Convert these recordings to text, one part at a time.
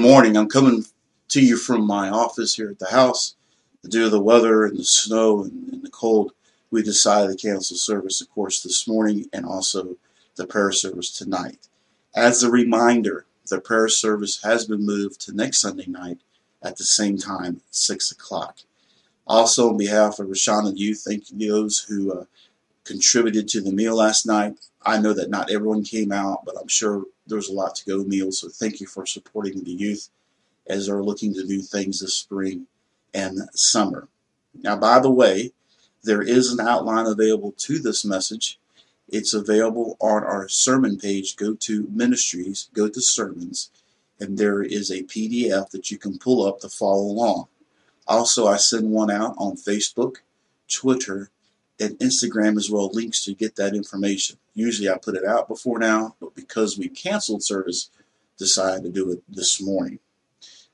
Morning. I'm coming to you from my office here at the house. Due to the weather and the snow and, and the cold, we decided to cancel service, of course, this morning and also the prayer service tonight. As a reminder, the prayer service has been moved to next Sunday night at the same time, 6 o'clock. Also, on behalf of Rashana Youth, thank you those who uh, contributed to the meal last night. I know that not everyone came out, but I'm sure there was a lot to go meal. So thank you for supporting the youth as they're looking to do things this spring and summer. Now, by the way, there is an outline available to this message. It's available on our sermon page. Go to ministries, go to sermons, and there is a PDF that you can pull up to follow along. Also, I send one out on Facebook, Twitter, and Instagram as well, links to get that information. Usually I put it out before now, but because we canceled service, decided to do it this morning.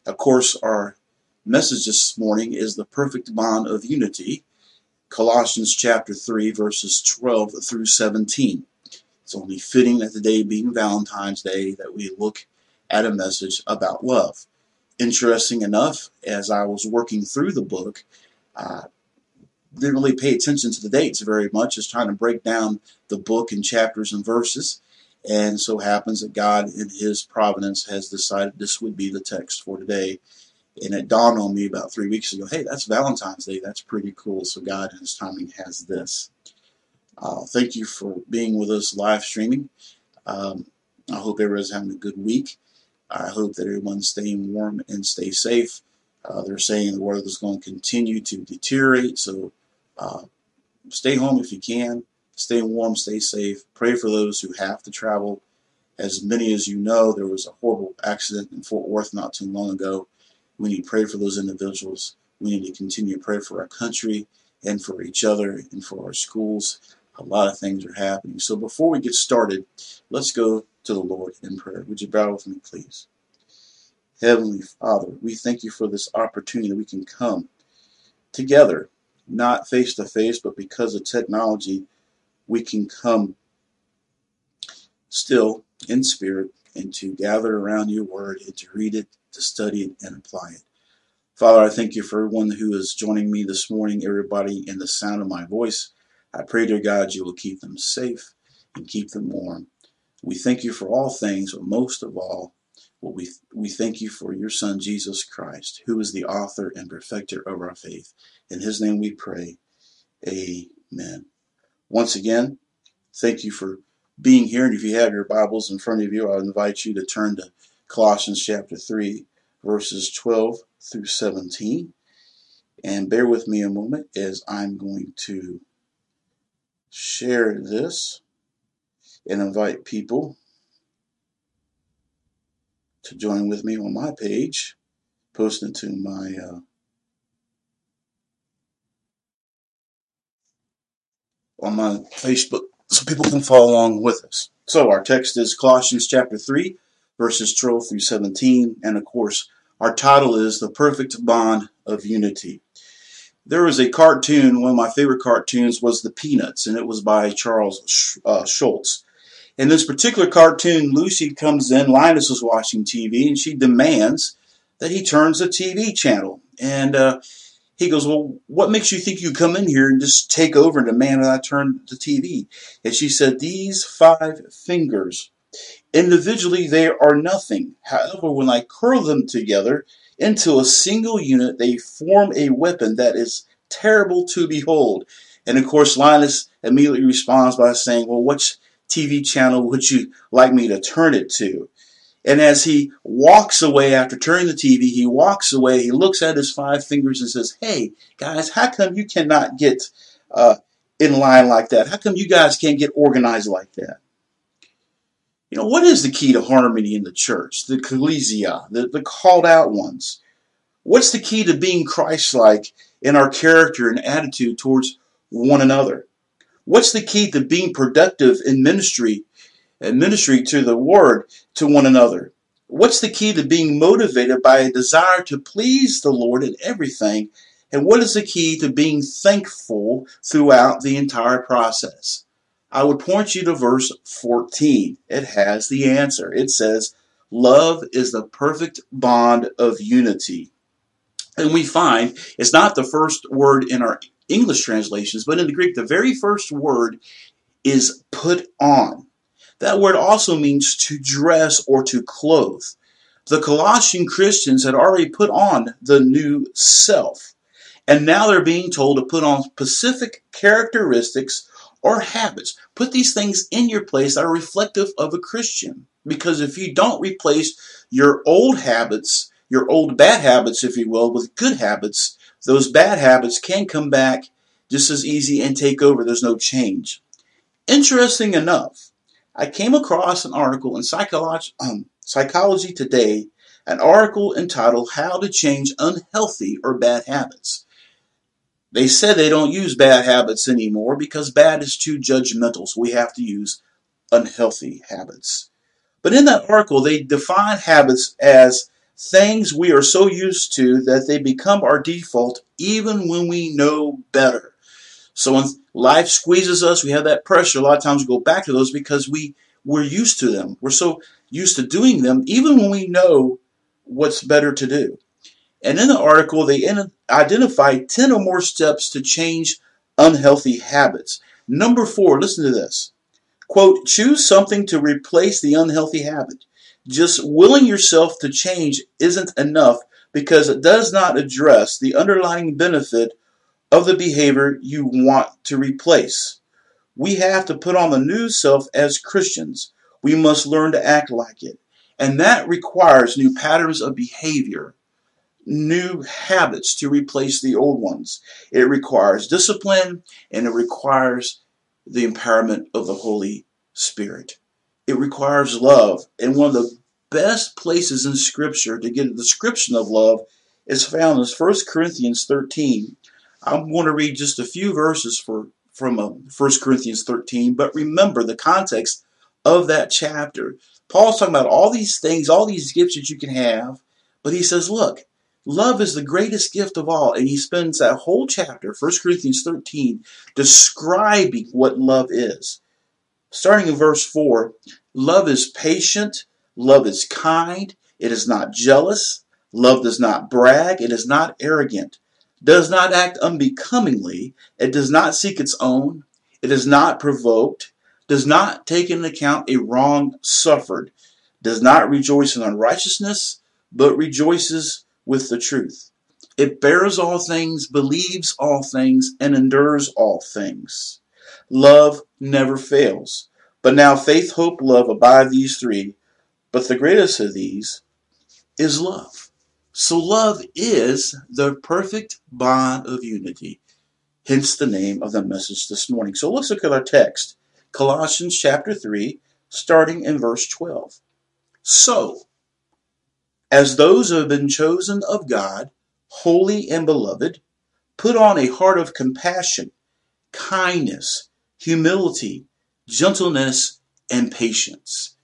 Of course, our message this morning is the perfect bond of unity, Colossians chapter 3, verses 12 through 17. It's only fitting that the day being Valentine's Day that we look at a message about love. Interesting enough, as I was working through the book, uh, didn't really pay attention to the dates very much, just trying to break down the book in chapters and verses. And so happens that God, in His providence, has decided this would be the text for today. And it dawned on me about three weeks ago hey, that's Valentine's Day. That's pretty cool. So God, in His timing, has this. Uh, thank you for being with us live streaming. Um, I hope everyone's having a good week. I hope that everyone's staying warm and stay safe. Uh, they're saying the weather is going to continue to deteriorate, so uh, stay home if you can. Stay warm, stay safe. Pray for those who have to travel. As many as you know, there was a horrible accident in Fort Worth not too long ago. We need to pray for those individuals. We need to continue to pray for our country and for each other and for our schools. A lot of things are happening. So before we get started, let's go to the Lord in prayer. Would you bow with me, please? Heavenly Father, we thank you for this opportunity that we can come together not face to face, but because of technology, we can come still in spirit and to gather around your word and to read it, to study it, and apply it. Father, I thank you for everyone who is joining me this morning, everybody in the sound of my voice. I pray, dear God, you will keep them safe and keep them warm. We thank you for all things, but most of all, well, we, we thank you for your Son, Jesus Christ, who is the author and perfecter of our faith. In his name we pray. Amen. Once again, thank you for being here. And if you have your Bibles in front of you, I invite you to turn to Colossians chapter 3, verses 12 through 17. And bear with me a moment as I'm going to share this and invite people to join with me on my page, post it to my uh, on my Facebook so people can follow along with us. So our text is Colossians chapter 3, verses 12 through 17, and of course, our title is The Perfect Bond of Unity. There was a cartoon, one of my favorite cartoons was The Peanuts, and it was by Charles uh, Schulz. In this particular cartoon, Lucy comes in, Linus is watching TV, and she demands that he turns the TV channel. And uh, he goes, Well, what makes you think you come in here and just take over and demand that I turn the TV? And she said, These five fingers, individually, they are nothing. However, when I curl them together into a single unit, they form a weapon that is terrible to behold. And of course, Linus immediately responds by saying, Well, which TV channel would you like me to turn it to? And as he walks away after turning the TV, he walks away, he looks at his five fingers and says, Hey, guys, how come you cannot get uh, in line like that? How come you guys can't get organized like that? You know, what is the key to harmony in the church? The ecclesia, the, the called out ones. What's the key to being Christ like in our character and attitude towards one another? What's the key to being productive in ministry ministry to the word to one another? What's the key to being motivated by a desire to please the Lord in everything? And what is the key to being thankful throughout the entire process? I would point you to verse 14. It has the answer. It says, Love is the perfect bond of unity. And we find it's not the first word in our English translations, but in the Greek, the very first word is put on. That word also means to dress or to clothe. The Colossian Christians had already put on the new self. And now they're being told to put on specific characteristics or habits. Put these things in your place that are reflective of a Christian. Because if you don't replace your old habits, your old bad habits, if you will, with good habits, those bad habits can come back just as easy and take over. There's no change. Interesting enough, I came across an article in Psychology, um, Psychology Today, an article entitled How to Change Unhealthy or Bad Habits. They said they don't use bad habits anymore because bad is too judgmental, so we have to use unhealthy habits. But in that article, they define habits as things we are so used to that they become our default even when we know better. So when life squeezes us, we have that pressure. A lot of times we go back to those because we, we're used to them. We're so used to doing them even when we know what's better to do. And in the article, they identify 10 or more steps to change unhealthy habits. Number four, listen to this. Quote, choose something to replace the unhealthy habit. Just willing yourself to change isn't enough because it does not address the underlying benefit of the behavior you want to replace. We have to put on the new self as Christians. We must learn to act like it. And that requires new patterns of behavior, new habits to replace the old ones. It requires discipline and it requires the empowerment of the Holy Spirit. It requires love. And one of the best places in Scripture to get a description of love is found in 1 Corinthians 13. I'm going to read just a few verses for, from uh, 1 Corinthians 13, but remember the context of that chapter. Paul's talking about all these things, all these gifts that you can have, but he says, look, love is the greatest gift of all. And he spends that whole chapter, 1 Corinthians 13, describing what love is. Starting in verse 4, love is patient, love is kind, it is not jealous, love does not brag, it is not arrogant does not act unbecomingly, it does not seek its own, it is not provoked, does not take into account a wrong suffered, does not rejoice in unrighteousness, but rejoices with the truth. It bears all things, believes all things, and endures all things. Love never fails. But now faith, hope, love abide these three, but the greatest of these is love. So love is the perfect bond of unity. Hence the name of the message this morning. So let's look at our text. Colossians chapter 3, starting in verse 12. So, as those who have been chosen of God, holy and beloved, put on a heart of compassion, kindness, humility, gentleness, and patience.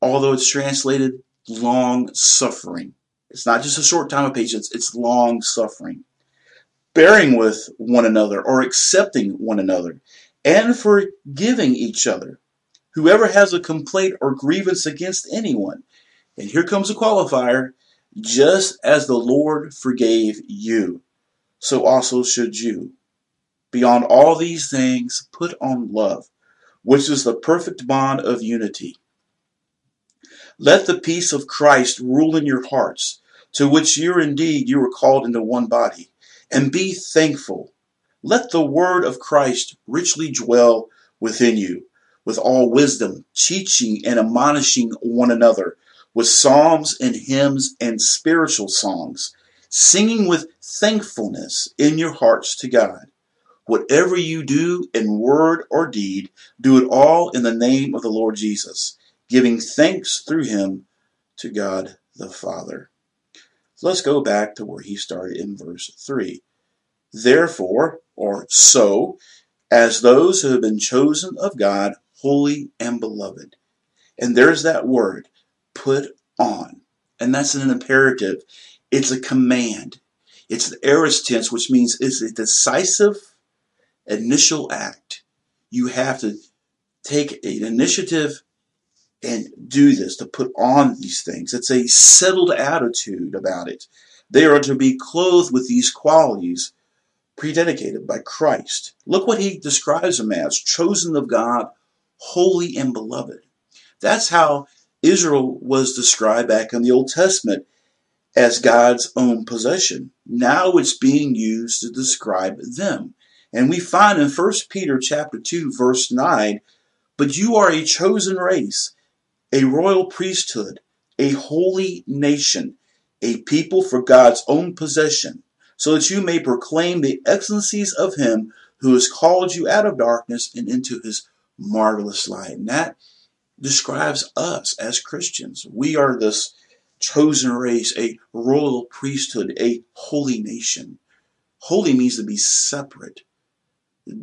Although it's translated long suffering. It's not just a short time of patience, it's long suffering. Bearing with one another or accepting one another and forgiving each other. Whoever has a complaint or grievance against anyone, and here comes a qualifier, just as the Lord forgave you, so also should you. Beyond all these things, put on love, which is the perfect bond of unity. Let the peace of Christ rule in your hearts, to which you are indeed you were called into one body, and be thankful. Let the word of Christ richly dwell within you, with all wisdom, teaching and admonishing one another, with psalms and hymns and spiritual songs, singing with thankfulness in your hearts to God. Whatever you do in word or deed, do it all in the name of the Lord Jesus giving thanks through him to God the Father. Let's go back to where he started in verse 3. Therefore, or so, as those who have been chosen of God, holy and beloved. And there's that word, put on. And that's an imperative. It's a command. It's the aorist tense, which means it's a decisive initial act. You have to take an initiative and do this, to put on these things. It's a settled attitude about it. They are to be clothed with these qualities prededicated by Christ. Look what he describes them as chosen of God, holy and beloved. That's how Israel was described back in the Old Testament as God's own possession. Now it's being used to describe them. And we find in 1 Peter chapter 2 verse 9, but you are a chosen race, a royal priesthood, a holy nation, a people for God's own possession, so that you may proclaim the excellencies of him who has called you out of darkness and into his marvelous light. And that describes us as Christians. We are this chosen race, a royal priesthood, a holy nation. Holy means to be separate,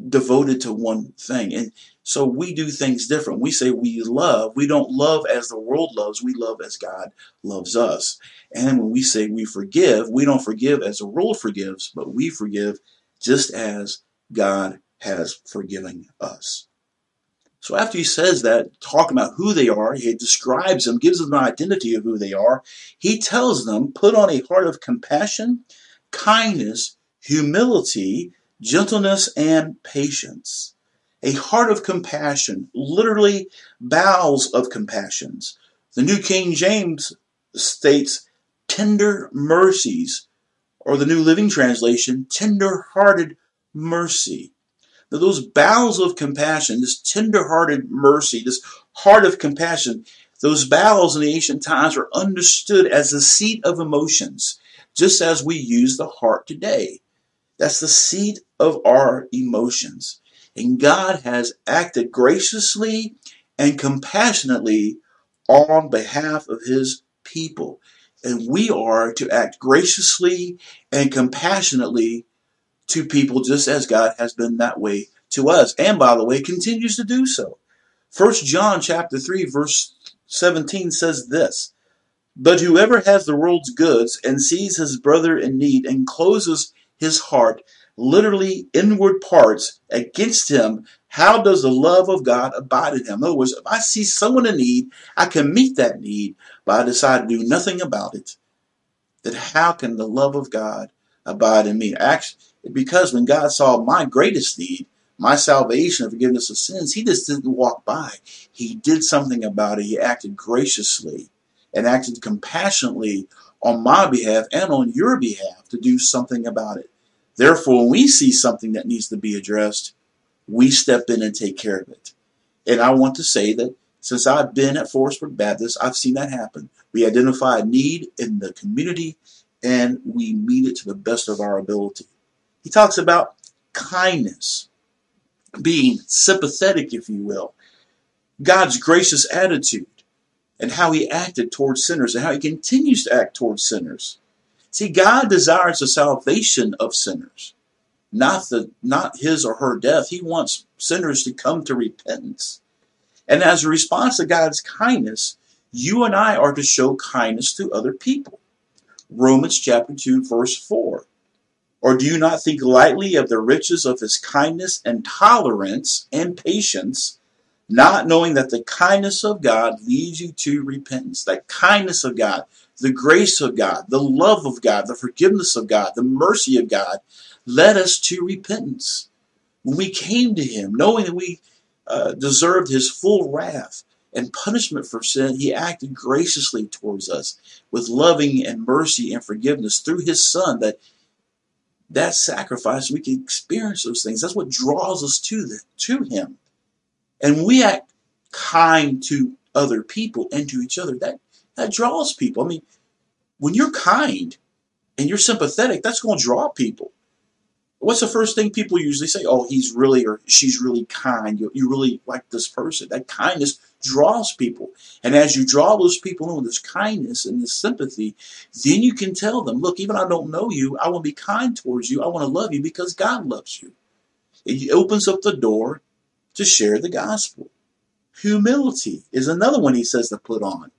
devoted to one thing. And so we do things different. We say we love. We don't love as the world loves. We love as God loves us. And when we say we forgive, we don't forgive as the world forgives, but we forgive just as God has forgiven us. So after he says that, talking about who they are, he describes them, gives them an identity of who they are. He tells them, put on a heart of compassion, kindness, humility, gentleness, and patience. A heart of compassion, literally bowels of compassions. The New King James states tender mercies, or the New Living Translation, tender hearted mercy. Now, those bowels of compassion, this tender-hearted mercy, this heart of compassion, those bowels in the ancient times were understood as the seat of emotions, just as we use the heart today. That's the seat of our emotions. And God has acted graciously and compassionately on behalf of his people. And we are to act graciously and compassionately to people just as God has been that way to us. And by the way, continues to do so. First John chapter 3 verse 17 says this, But whoever has the world's goods and sees his brother in need and closes his heart, literally inward parts against him, how does the love of God abide in him? In other words, if I see someone in need, I can meet that need, but I decide to do nothing about it. That how can the love of God abide in me? Actually, because when God saw my greatest need, my salvation and forgiveness of sins, he just didn't walk by. He did something about it. He acted graciously and acted compassionately on my behalf and on your behalf to do something about it. Therefore, when we see something that needs to be addressed, we step in and take care of it. And I want to say that since I've been at Forestburg Baptist, I've seen that happen. We identify a need in the community and we meet it to the best of our ability. He talks about kindness, being sympathetic, if you will, God's gracious attitude, and how he acted towards sinners and how he continues to act towards sinners. See, God desires the salvation of sinners, not the not his or her death. He wants sinners to come to repentance. And as a response to God's kindness, you and I are to show kindness to other people. Romans chapter 2 verse 4. Or do you not think lightly of the riches of his kindness and tolerance and patience, not knowing that the kindness of God leads you to repentance? That kindness of God, the grace of God, the love of God, the forgiveness of God, the mercy of God led us to repentance. When we came to him, knowing that we uh, deserved his full wrath and punishment for sin, he acted graciously towards us with loving and mercy and forgiveness through his son that that sacrifice, we can experience those things. That's what draws us to the, to Him. And we act kind to other people and to each other. That that draws people. I mean, when you're kind and you're sympathetic, that's going to draw people what's the first thing people usually say? Oh, he's really or she's really kind. You, you really like this person. That kindness draws people. And as you draw those people in with this kindness and this sympathy, then you can tell them, look, even I don't know you, I want to be kind towards you. I want to love you because God loves you. It opens up the door to share the gospel. Humility is another one he says to put on.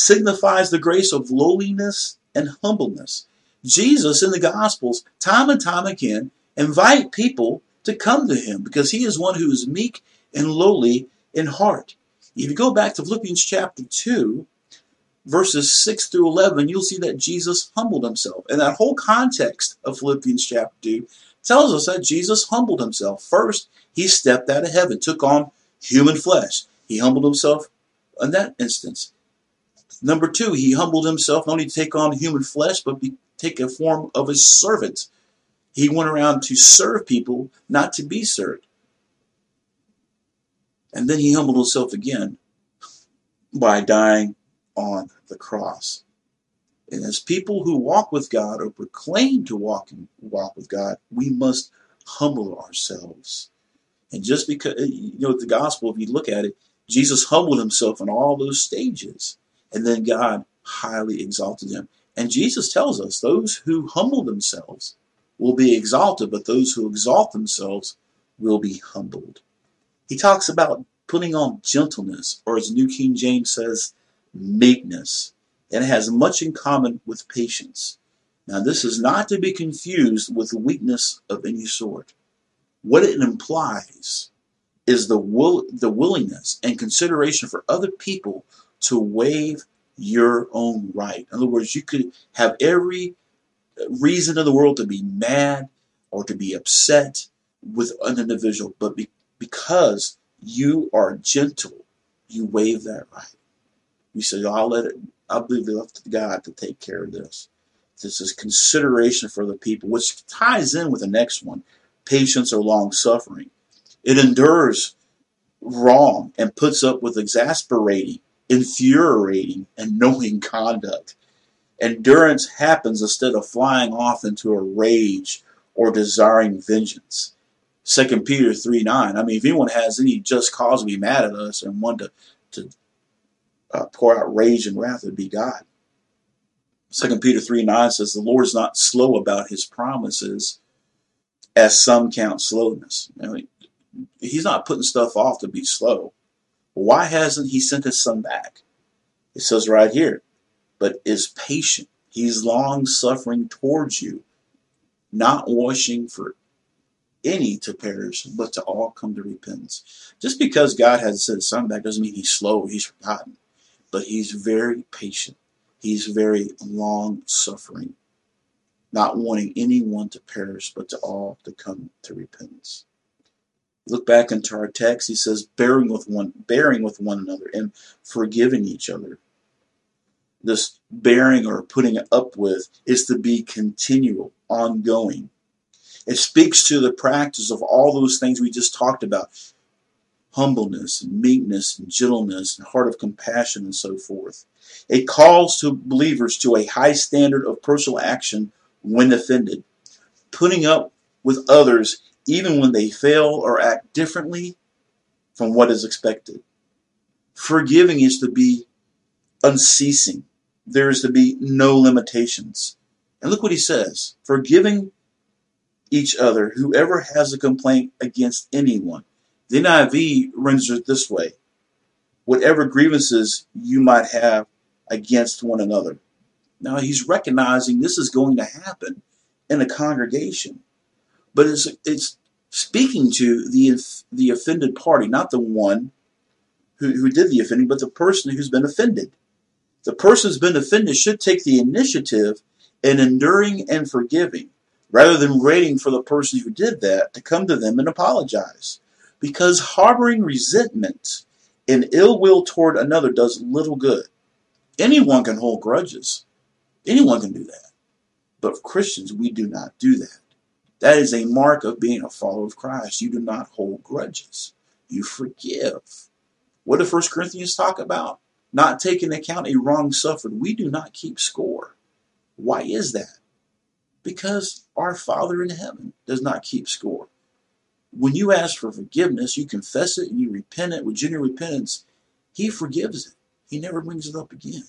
Signifies the grace of lowliness and humbleness. Jesus in the Gospels, time and time again, invite people to come to him because he is one who is meek and lowly in heart. If you go back to Philippians chapter 2, verses 6 through 11, you'll see that Jesus humbled himself. And that whole context of Philippians chapter 2 tells us that Jesus humbled himself. First, he stepped out of heaven, took on human flesh. He humbled himself in that instance. Number two, he humbled himself not only to take on human flesh, but be, take a form of a servant. He went around to serve people, not to be served. And then he humbled himself again by dying on the cross. And as people who walk with God or proclaim to walk and walk with God, we must humble ourselves. And just because you know the gospel, if you look at it, Jesus humbled himself in all those stages, and then God highly exalted him. And Jesus tells us those who humble themselves will be exalted, but those who exalt themselves will be humbled. He talks about putting on gentleness, or as New King James says, meekness, and it has much in common with patience. Now, this is not to be confused with weakness of any sort. What it implies is the will, the willingness and consideration for other people to waive your own right. In other words, you could have every reason in the world to be mad or to be upset with an individual, but be, because you are gentle, you waive that right. You say, I'll let it, I'll leave it up to God to take care of this. This is consideration for the people, which ties in with the next one patience or long suffering. It endures wrong and puts up with exasperating, infuriating, and knowing conduct. Endurance happens instead of flying off into a rage or desiring vengeance. Second Peter 3 9. I mean, if anyone has any just cause to be mad at us and want to, to uh, pour out rage and wrath, it'd be God. Second Peter 3 9 says, The Lord is not slow about his promises, as some count slowness. I mean, he's not putting stuff off to be slow. Why hasn't he sent his son back? It says right here, but is patient. He's long suffering towards you, not wishing for any to perish, but to all come to repentance. Just because God has sent his son back doesn't mean he's slow, he's forgotten. But he's very patient. He's very long suffering, not wanting anyone to perish, but to all to come to repentance. Look back into our text. He says, bearing with one, bearing with one another, and forgiving each other. This bearing or putting up with is to be continual, ongoing. It speaks to the practice of all those things we just talked about humbleness and meekness and gentleness and heart of compassion and so forth. It calls to believers to a high standard of personal action when offended, putting up with others even when they fail or act differently from what is expected. Forgiving is to be unceasing. There is to be no limitations. And look what he says forgiving each other, whoever has a complaint against anyone. The NIV renders it this way whatever grievances you might have against one another. Now he's recognizing this is going to happen in a congregation, but it's, it's speaking to the, the offended party, not the one who, who did the offending, but the person who's been offended. The person who's been offended should take the initiative in enduring and forgiving rather than waiting for the person who did that to come to them and apologize. Because harboring resentment and ill will toward another does little good. Anyone can hold grudges. Anyone can do that. But Christians, we do not do that. That is a mark of being a follower of Christ. You do not hold grudges. You forgive. What does 1 Corinthians talk about? Not taking account a wrong suffered. We do not keep score. Why is that? Because our Father in heaven does not keep score. When you ask for forgiveness, you confess it and you repent it with genuine repentance, He forgives it. He never brings it up again.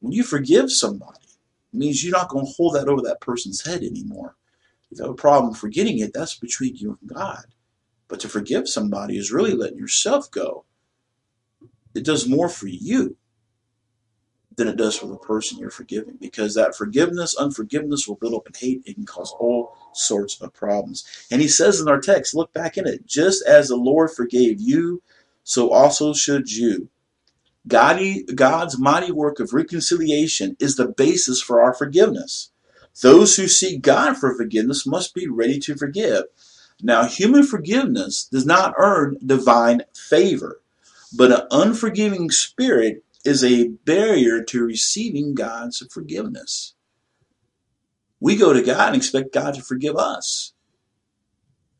When you forgive somebody, it means you're not going to hold that over that person's head anymore. If you have a problem forgetting it, that's between you and God. But to forgive somebody is really letting yourself go. It does more for you than it does for the person you're forgiving because that forgiveness, unforgiveness will build up in hate. It can cause all sorts of problems. And he says in our text, look back in it, just as the Lord forgave you, so also should you. God's mighty work of reconciliation is the basis for our forgiveness. Those who seek God for forgiveness must be ready to forgive. Now, human forgiveness does not earn divine favor, but an unforgiving spirit is a barrier to receiving God's forgiveness. We go to God and expect God to forgive us.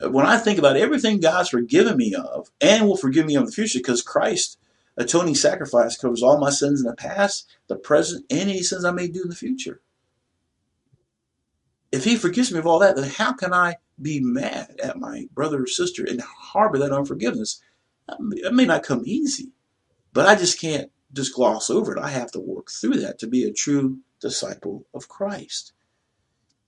When I think about everything God's forgiven me of and will forgive me of in the future, because Christ atoning sacrifice covers all my sins in the past, the present, and any sins I may do in the future. If he forgives me of all that, then how can I be mad at my brother or sister and harbor that unforgiveness? It may not come easy, but I just can't just gloss over it. I have to work through that to be a true disciple of Christ.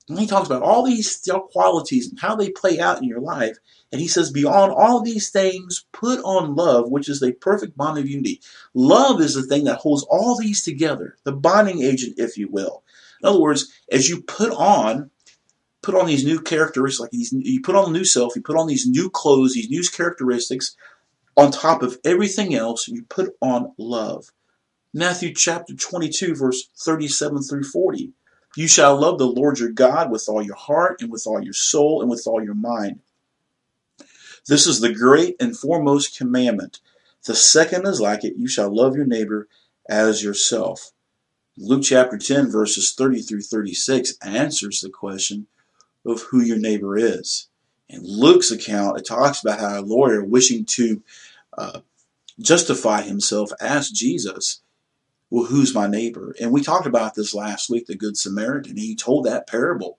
And he talks about all these qualities and how they play out in your life. And he says, beyond all these things, put on love, which is the perfect bond of unity. Love is the thing that holds all these together, the bonding agent, if you will. In other words, as you put on, put on these new characteristics, like these, you put on the new self, you put on these new clothes, these new characteristics, on top of everything else, you put on love. Matthew chapter 22, verse 37 through 40. You shall love the Lord your God with all your heart and with all your soul and with all your mind. This is the great and foremost commandment. The second is like it you shall love your neighbor as yourself. Luke chapter 10, verses 30 through 36 answers the question of who your neighbor is. In Luke's account, it talks about how a lawyer wishing to uh, justify himself asked Jesus, Well, who's my neighbor? And we talked about this last week, the Good Samaritan. He told that parable.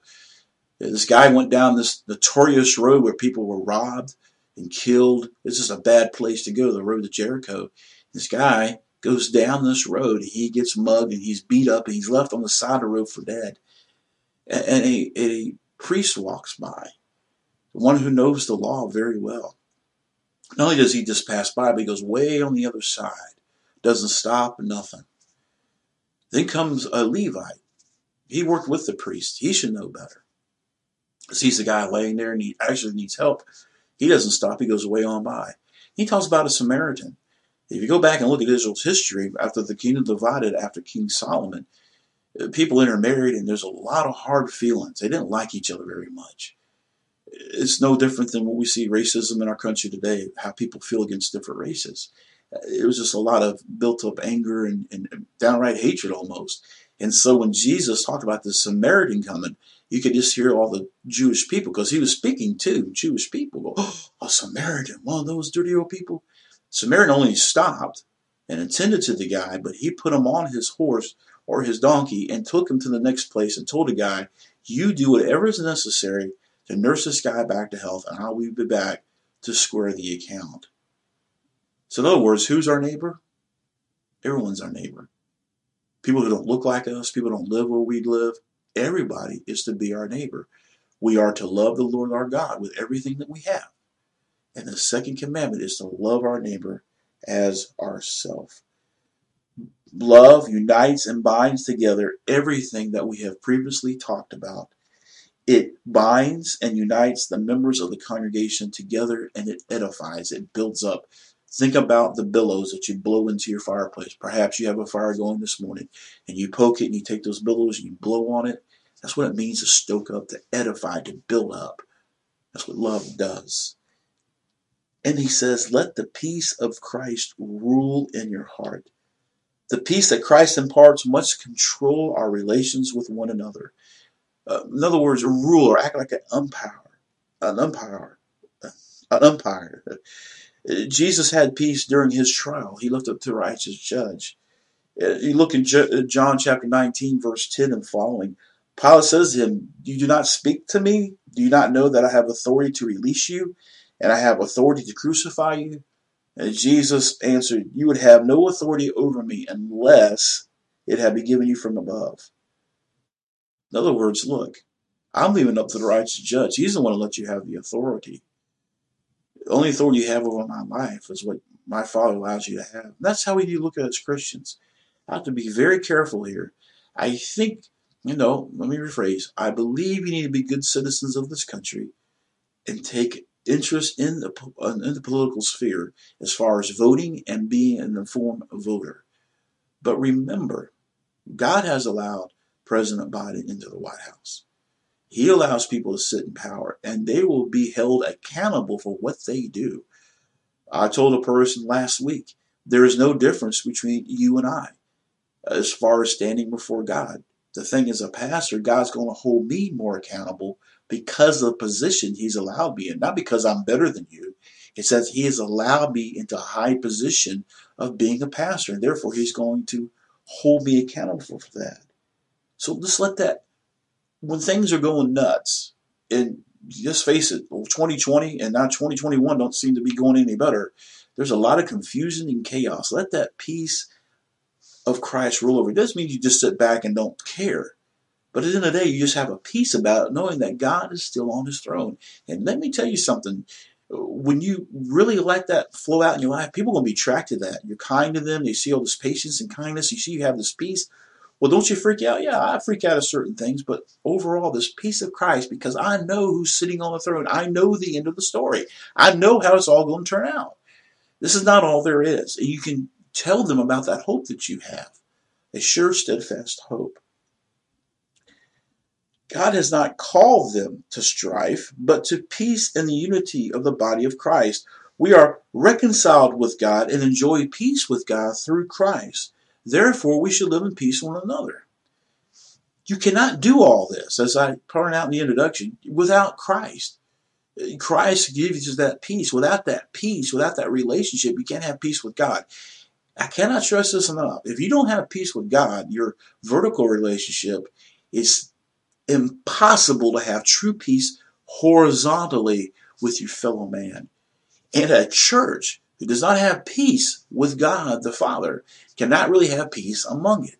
This guy went down this notorious road where people were robbed and killed. This is a bad place to go, the road to Jericho. This guy goes down this road. He gets mugged and he's beat up and he's left on the side of the road for dead. And a, a priest walks by, one who knows the law very well. Not only does he just pass by, but he goes way on the other side, doesn't stop, nothing. Then comes a Levite. He worked with the priest. He should know better. Sees the guy laying there and he actually needs help. He doesn't stop. He goes way on by. He talks about a Samaritan. If you go back and look at Israel's history, after the kingdom divided after King Solomon, uh, people intermarried and there's a lot of hard feelings. They didn't like each other very much. It's no different than what we see racism in our country today, how people feel against different races. Uh, it was just a lot of built up anger and, and downright hatred almost. And so when Jesus talked about the Samaritan coming, you could just hear all the Jewish people, because he was speaking to Jewish people, go, oh, a Samaritan, one of those dirty old people. Samaritan only stopped and attended to the guy, but he put him on his horse or his donkey and took him to the next place and told the guy, You do whatever is necessary to nurse this guy back to health, and I will be back to square the account. So, in other words, who's our neighbor? Everyone's our neighbor. People who don't look like us, people who don't live where we live, everybody is to be our neighbor. We are to love the Lord our God with everything that we have. And the second commandment is to love our neighbor as ourself. Love unites and binds together everything that we have previously talked about. It binds and unites the members of the congregation together and it edifies, it builds up. Think about the billows that you blow into your fireplace. Perhaps you have a fire going this morning and you poke it and you take those billows and you blow on it. That's what it means to stoke up, to edify, to build up. That's what love does. And he says, Let the peace of Christ rule in your heart. The peace that Christ imparts must control our relations with one another. Uh, in other words, rule or act like an umpire. An umpire. An umpire. Jesus had peace during his trial. He looked up to the righteous judge. Uh, you look in uh, John chapter 19, verse 10 and following. Pilate says to him, You do not speak to me? Do you not know that I have authority to release you? And I have authority to crucify you? And Jesus answered, You would have no authority over me unless it had been given you from above. In other words, look, I'm leaving up to the righteous judge. He's the one to let you have the authority. The only authority you have over my life is what my Father allows you to have. And that's how we look at it as Christians. I have to be very careful here. I think, you know, let me rephrase. I believe you need to be good citizens of this country and take interest in the uh, in the political sphere as far as voting and being an informed voter. But remember, God has allowed President Biden into the White House. He allows people to sit in power, and they will be held accountable for what they do. I told a person last week there is no difference between you and I as far as standing before God. The thing is, a pastor, God's going to hold me more accountable because of the position He's allowed me in, not because I'm better than you. It says He has allowed me into a high position of being a pastor, and therefore He's going to hold me accountable for that. So just let that, when things are going nuts, and just face it, 2020 and now 2021 don't seem to be going any better. There's a lot of confusion and chaos. Let that peace of Christ rule over. It doesn't mean you just sit back and don't care. But at the end of the day, you just have a peace about it, knowing that God is still on his throne. And let me tell you something. When you really let that flow out in your life, people are going to be attracted to that. You're kind to them. They see all this patience and kindness. You see you have this peace. Well, don't you freak out? Yeah, I freak out at certain things, but overall, this peace of Christ, because I know who's sitting on the throne. I know the end of the story. I know how it's all going to turn out. This is not all there is. And you can tell them about that hope that you have, a sure, steadfast hope. God has not called them to strife, but to peace and the unity of the body of Christ. We are reconciled with God and enjoy peace with God through Christ. Therefore, we should live in peace one another. You cannot do all this, as I pointed out in the introduction, without Christ. Christ gives us that peace. Without that peace, without that relationship, you can't have peace with God. I cannot stress this enough. If you don't have peace with God, your vertical relationship is impossible to have true peace horizontally with your fellow man. And a church who does not have peace with God the Father cannot really have peace among it.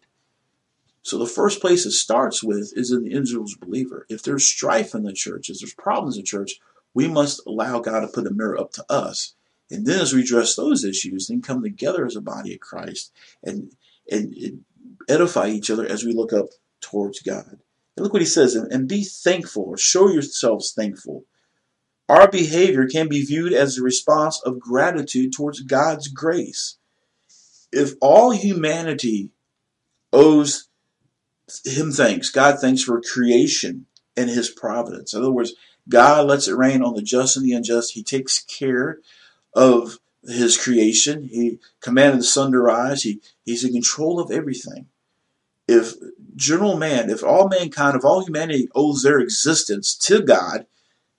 So the first place it starts with is in the individual's believer. If there's strife in the church, if there's problems in the church, we must allow God to put a mirror up to us. And then as we address those issues, then come together as a body of Christ and, and, and edify each other as we look up towards God. And look what he says, and be thankful, or show yourselves thankful. Our behavior can be viewed as a response of gratitude towards God's grace. If all humanity owes him thanks, God thanks for creation and his providence. In other words, God lets it rain on the just and the unjust. He takes care of his creation. He commanded the sun to rise. He, he's in control of everything. If general man, if all mankind, if all humanity owes their existence to God,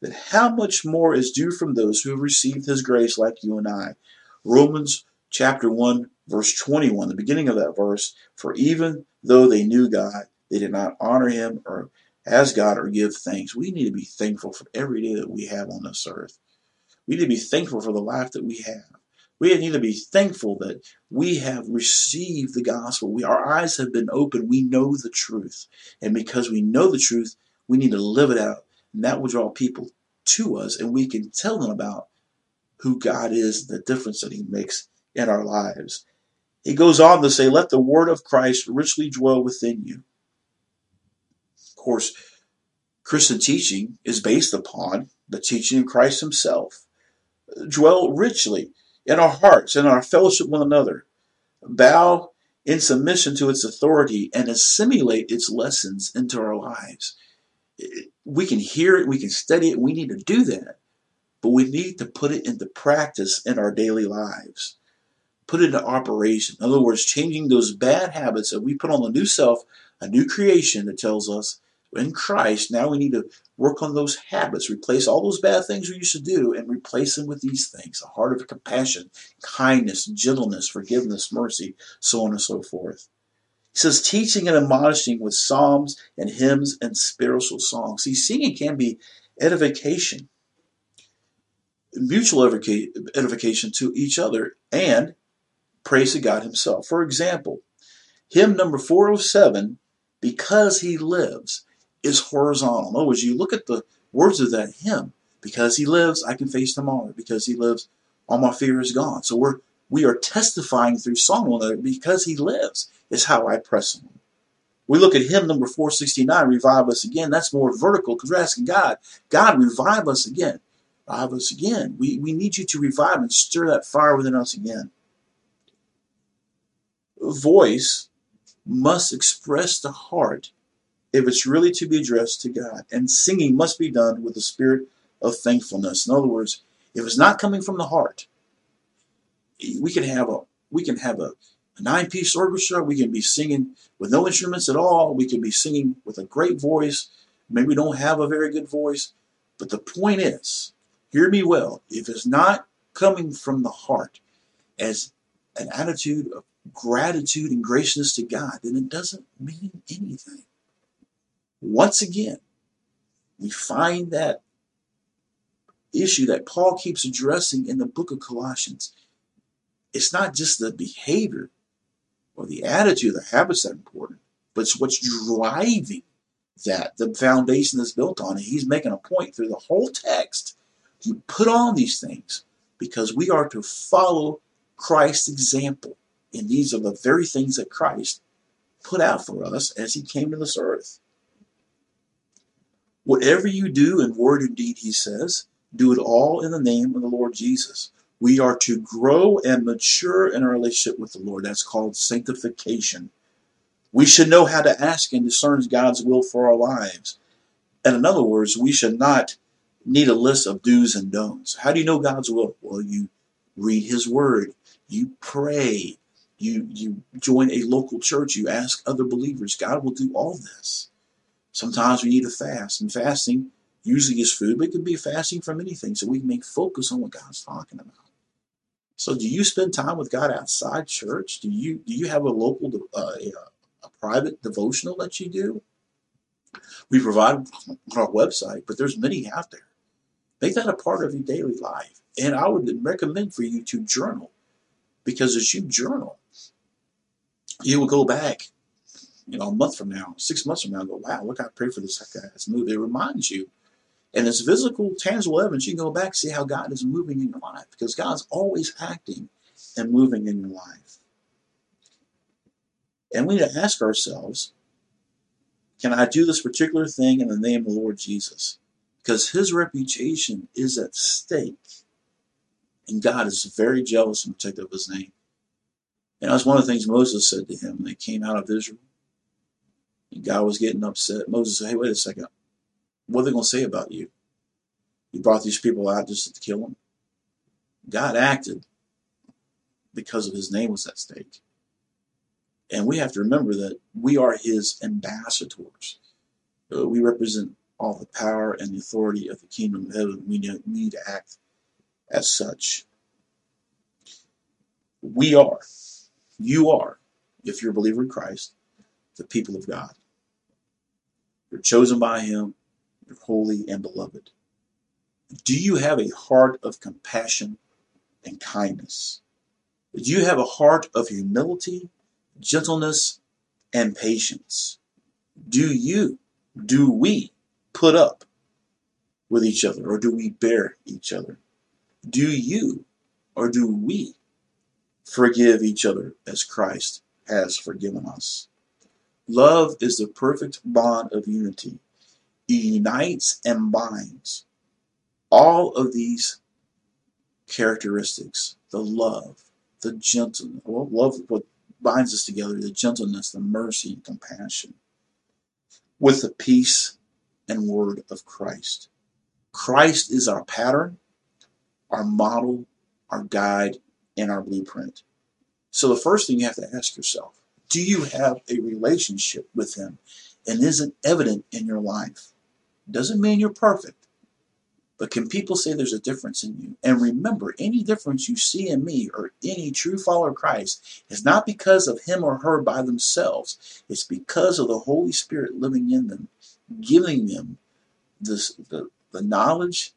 then how much more is due from those who have received his grace like you and I? Romans chapter 1, verse 21, the beginning of that verse, for even though they knew God, they did not honor him or as God or give thanks. We need to be thankful for every day that we have on this earth. We need to be thankful for the life that we have. We need to be thankful that we have received the gospel. We, our eyes have been opened. We know the truth. And because we know the truth, we need to live it out. And that will draw people to us, and we can tell them about who God is, the difference that He makes in our lives. He goes on to say, Let the word of Christ richly dwell within you. Of course, Christian teaching is based upon the teaching of Christ Himself. Dwell richly in our hearts and our fellowship with one another. Bow in submission to its authority and assimilate its lessons into our lives. We can hear it, we can study it, we need to do that. But we need to put it into practice in our daily lives. Put it into operation. In other words, changing those bad habits that we put on the new self, a new creation that tells us in Christ, now we need to work on those habits, replace all those bad things we used to do, and replace them with these things a heart of compassion, kindness, gentleness, forgiveness, mercy, so on and so forth. He says, teaching and admonishing with psalms and hymns and spiritual songs. See, singing can be edification, mutual edification to each other, and praise to God Himself. For example, hymn number 407, Because He Lives is horizontal. In other words, you look at the words of that hymn. Because he lives, I can face tomorrow. Because he lives, all my fear is gone. So we're we are testifying through song one another because he lives is how I press him. We look at hymn number 469, revive us again. That's more vertical because we're asking God, God, revive us again. Revive us again. We, we need you to revive and stir that fire within us again. Voice must express the heart if it's really to be addressed to God. And singing must be done with the spirit of thankfulness. In other words, if it's not coming from the heart, we can have a we can have a, a nine-piece orchestra. We can be singing with no instruments at all. We can be singing with a great voice. Maybe we don't have a very good voice, but the point is, hear me well. If it's not coming from the heart as an attitude of gratitude and graciousness to God, then it doesn't mean anything. Once again, we find that issue that Paul keeps addressing in the book of Colossians. It's not just the behavior or the attitude, the habits that are important, but it's what's driving that the foundation is built on. And he's making a point through the whole text. You put on these things because we are to follow Christ's example. And these are the very things that Christ put out for us as he came to this earth. Whatever you do in word and deed, he says, do it all in the name of the Lord Jesus. We are to grow and mature in our relationship with the Lord. That's called sanctification. We should know how to ask and discern God's will for our lives. And in other words, we should not need a list of do's and don'ts. How do you know God's will? Well, you read His Word, you pray, you you join a local church, you ask other believers. God will do all this. Sometimes we need to fast, and fasting usually is food, but it could be fasting from anything, so we can make focus on what God's talking about. So, do you spend time with God outside church? Do you do you have a local uh, a, a private devotional that you do? We provide on our website, but there's many out there. Make that a part of your daily life. And I would recommend for you to journal because as you journal, you will go back, you know, a month from now, six months from now, go, wow, look, I prayed for this guy's move. It reminds you. And it's physical, tangible evidence. You can go back see how God is moving in your life because God's always acting and moving in your life. And we need to ask ourselves, can I do this particular thing in the name of the Lord Jesus? Because his reputation is at stake. And God is very jealous and protective of his name. And that's one of the things Moses said to him when they came out of Israel. God was getting upset. Moses said, Hey, wait a second. What are they going to say about you? You brought these people out just to kill them? God acted because of his name was at stake. And we have to remember that we are his ambassadors. Uh, we represent all the power and the authority of the kingdom of heaven. We need to act as such. We are, you are, if you're a believer in Christ, the people of God. You're chosen by Him, you're holy and beloved. Do you have a heart of compassion and kindness? Do you have a heart of humility, gentleness, and patience? Do you, do we put up with each other or do we bear each other? Do you or do we forgive each other as Christ has forgiven us? Love is the perfect bond of unity. It unites and binds all of these characteristics the love, the gentleness, well, love what binds us together, the gentleness, the mercy, and compassion, with the peace and word of Christ. Christ is our pattern, our model, our guide, and our blueprint. So the first thing you have to ask yourself, do you have a relationship with him and is it evident in your life? Doesn't mean you're perfect, but can people say there's a difference in you? And remember, any difference you see in me or any true follower of Christ is not because of him or her by themselves. It's because of the Holy Spirit living in them, giving them this, the, the knowledge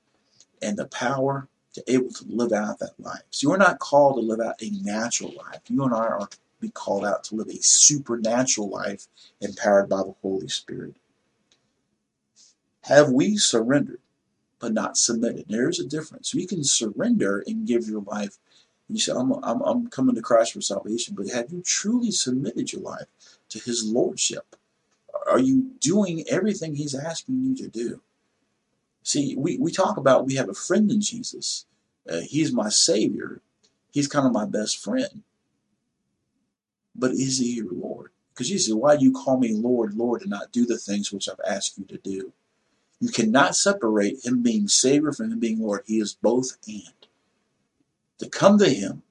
and the power to able to live out that life. So you're not called to live out a natural life. You and I are be called out to live a supernatural life empowered by the Holy Spirit. Have we surrendered but not submitted? There's a difference. You can surrender and give your life. You say, I'm, I'm, I'm coming to Christ for salvation, but have you truly submitted your life to His Lordship? Are you doing everything He's asking you to do? See, we, we talk about we have a friend in Jesus. Uh, he's my Savior. He's kind of my best friend. But is he your Lord? Because you say, why do you call me Lord, Lord, and not do the things which I've asked you to do? You cannot separate him being Savior from him being Lord. He is both and. To come to him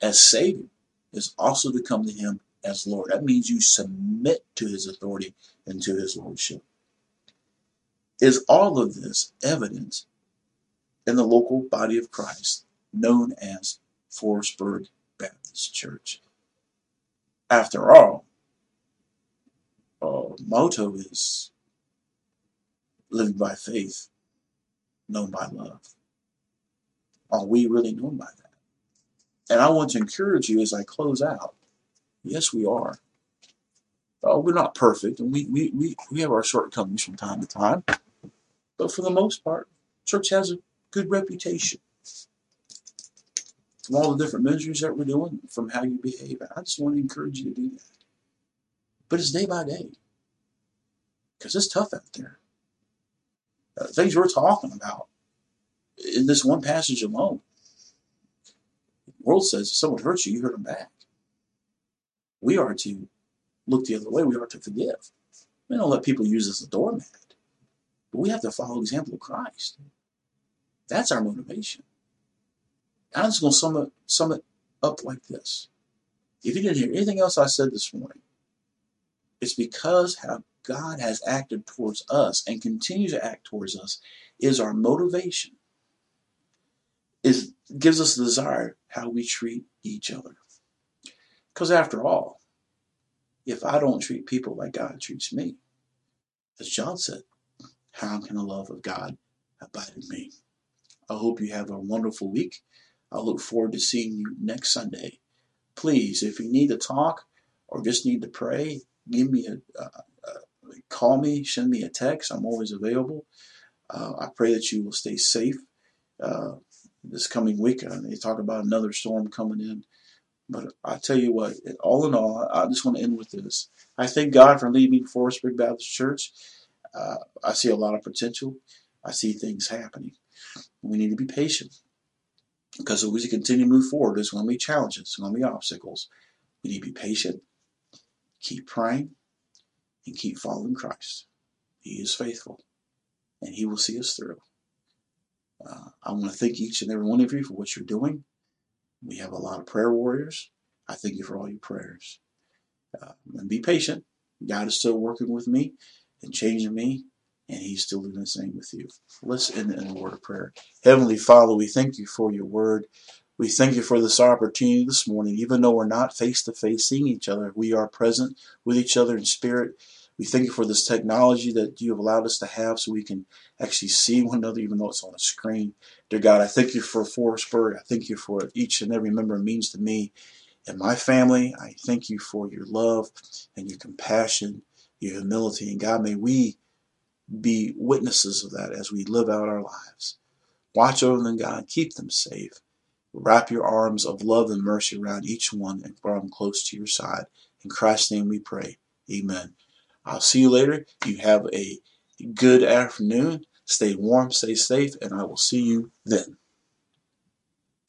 as Savior is also to come to him as Lord. That means you submit to his authority and to his lordship. Is all of this evident in the local body of Christ known as Forestburg Baptist Church? After all, our motto is living by faith, known by love. Are we really known by that? And I want to encourage you as I close out. Yes, we are. Oh, we're not perfect, and we, we, we, we have our shortcomings from time to time. But for the most part, church has a good reputation. From all the different ministries that we're doing, from how you behave. I just want to encourage you to do that. But it's day by day. Because it's tough out there. Uh, things we're talking about in this one passage alone. The world says if someone hurts you, you hurt them back. We are to look the other way. We are to forgive. We don't let people use us as a doormat. But we have to follow the example of Christ. That's our motivation. I'm just going to sum it, sum it up like this. If you didn't hear anything else I said this morning, it's because how God has acted towards us and continues to act towards us is our motivation. Is gives us the desire how we treat each other. Because after all, if I don't treat people like God treats me, as John said, how can the love of God abide in me? I hope you have a wonderful week. I look forward to seeing you next Sunday. Please, if you need to talk or just need to pray, give me a, uh, uh, call me, send me a text. I'm always available. Uh, I pray that you will stay safe uh, this coming week. Uh, they talk about another storm coming in. But I tell you what, all in all, I just want to end with this. I thank God for leading Forestburg Baptist Church. Uh, I see a lot of potential. I see things happening. We need to be patient because as we continue to move forward, there's going to be challenges, there's going to be obstacles. We need to be patient, keep praying, and keep following Christ. He is faithful, and He will see us through. Uh, I want to thank each and every one of you for what you're doing. We have a lot of prayer warriors. I thank you for all your prayers. Uh, and be patient. God is still working with me and changing me, and He's still doing the same with you. Let's end in a word of prayer. Heavenly Father, we thank you for your word. We thank you for this opportunity this morning. Even though we're not face to face seeing each other, we are present with each other in spirit. We thank you for this technology that you have allowed us to have so we can actually see one another, even though it's on a screen. Dear God, I thank you for Forestburg. I thank you for each and every member means to me and my family. I thank you for your love and your compassion, your humility. And God, may we be witnesses of that as we live out our lives. Watch over them, God. Keep them safe. Wrap your arms of love and mercy around each one and draw them close to your side. In Christ's name we pray. Amen. I'll see you later. You have a good afternoon. Stay warm, stay safe, and I will see you then.